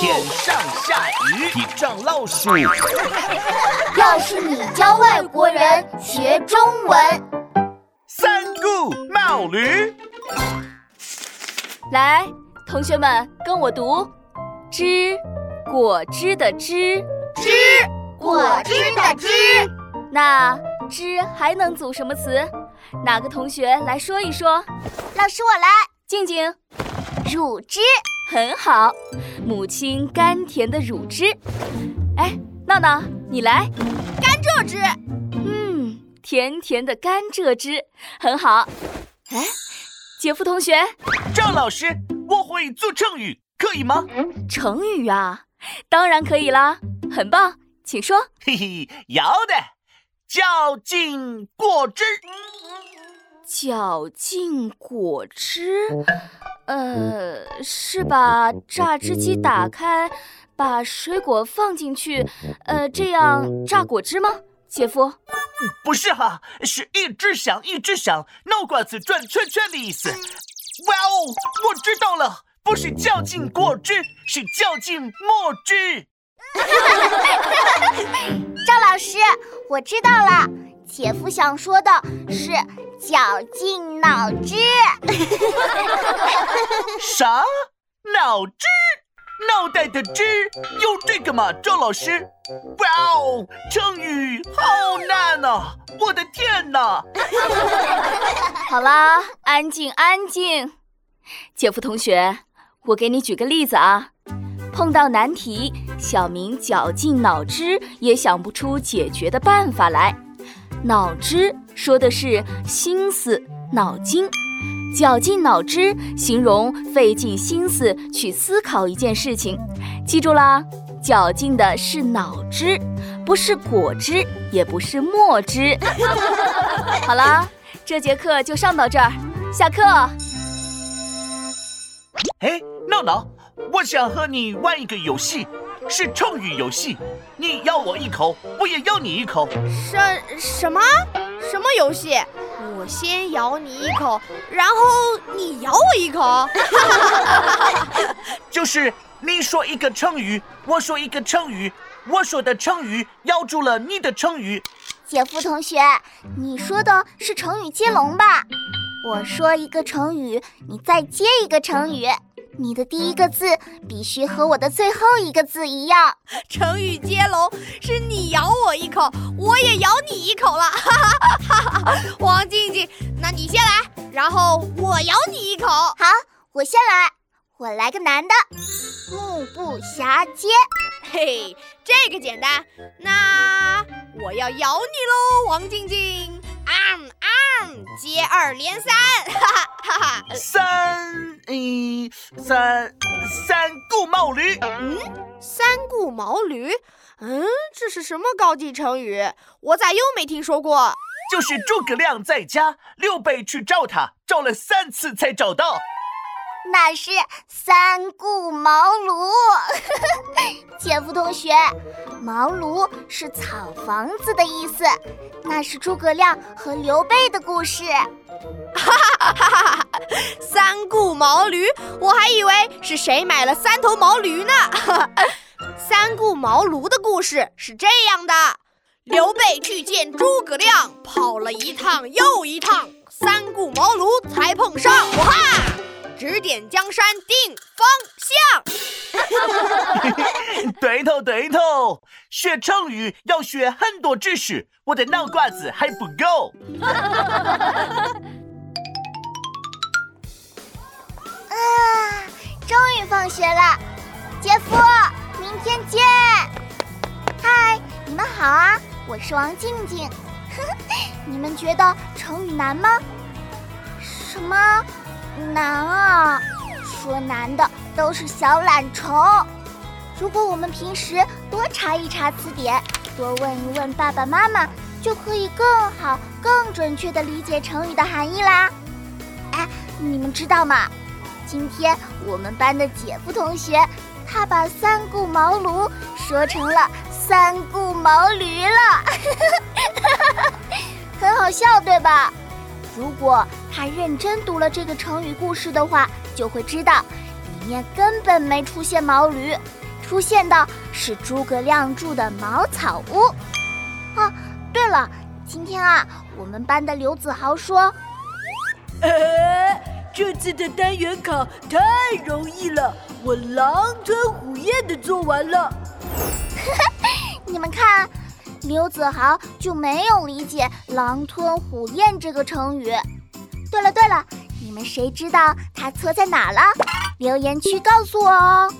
天上下雨，地上老鼠。要是你教外国人学中文，三顾茅驴。来，同学们跟我读：汁，果汁的汁，汁，果汁的汁。那汁还能组什么词？哪个同学来说一说？老师，我来。静静，乳汁。很好，母亲甘甜的乳汁。哎，闹闹，你来。甘蔗汁。嗯，甜甜的甘蔗汁，很好。哎，姐夫同学，赵老师，我会做成语，可以吗？成语啊，当然可以啦，很棒，请说。嘿嘿，要的，绞尽果汁。绞尽果汁。呃，是把榨汁机打开，把水果放进去，呃，这样榨果汁吗，姐夫？不是哈，是一直响一直响，脑瓜子转圈圈的意思。哇哦，我知道了，不是搅进果汁，是搅进墨汁。赵老师，我知道了，姐夫想说的是。绞尽脑汁，啥？脑汁？脑袋的汁？用这个吗？赵老师？哇哦，成语好难呐！我的天哪！好啦，安静安静。姐夫同学，我给你举个例子啊。碰到难题，小明绞尽脑汁也想不出解决的办法来。脑汁说的是心思、脑筋，绞尽脑汁形容费尽心思去思考一件事情。记住啦，绞尽的是脑汁，不是果汁，也不是墨汁。好了，这节课就上到这儿，下课。哎，闹闹，我想和你玩一个游戏。是成语游戏，你咬我一口，我也咬你一口。什什么？什么游戏？我先咬你一口，然后你咬我一口。就是你说一个成语，我说一个成语，我说的成语咬住了你的成语。姐夫同学，你说的是成语接龙吧？我说一个成语，你再接一个成语。你的第一个字必须和我的最后一个字一样。成语接龙是你咬我一口，我也咬你一口了。哈哈哈哈王静静，那你先来，然后我咬你一口。好，我先来，我来个男的，目不暇接。嘿，这个简单。那我要咬你喽，王静静。接二连三，哈哈哈哈！三，一，三，三顾茅庐。嗯，三顾茅庐。嗯，这是什么高级成语？我咋又没听说过？就是诸葛亮在家，刘备去找他，找了三次才找到。那是三顾茅庐，姐夫同学，茅庐是草房子的意思，那是诸葛亮和刘备的故事。哈哈哈哈哈！三顾茅庐，我还以为是谁买了三头毛驴呢。三顾茅庐的故事是这样的：刘备去见诸葛亮，跑了一趟又一趟，三顾茅庐才碰上。哇！指点江山定方向，对头对头，学成语要学很多知识，我的脑瓜子还不够。啊，终于放学了，姐夫，明天见。嗨，你们好啊，我是王静静。你们觉得成语难吗？什么？难啊！说难的都是小懒虫。如果我们平时多查一查词典，多问一问爸爸妈妈，就可以更好、更准确地理解成语的含义啦。哎，你们知道吗？今天我们班的姐夫同学，他把“三顾茅庐”说成了“三顾毛驴”了，很好笑，对吧？如果他认真读了这个成语故事的话，就会知道，里面根本没出现毛驴，出现的是诸葛亮住的茅草屋。啊，对了，今天啊，我们班的刘子豪说，哎，这次的单元考太容易了，我狼吞虎咽的做完了。你们看，刘子豪就没有理解“狼吞虎咽”这个成语。对了对了，你们谁知道他错在哪了？留言区告诉我哦。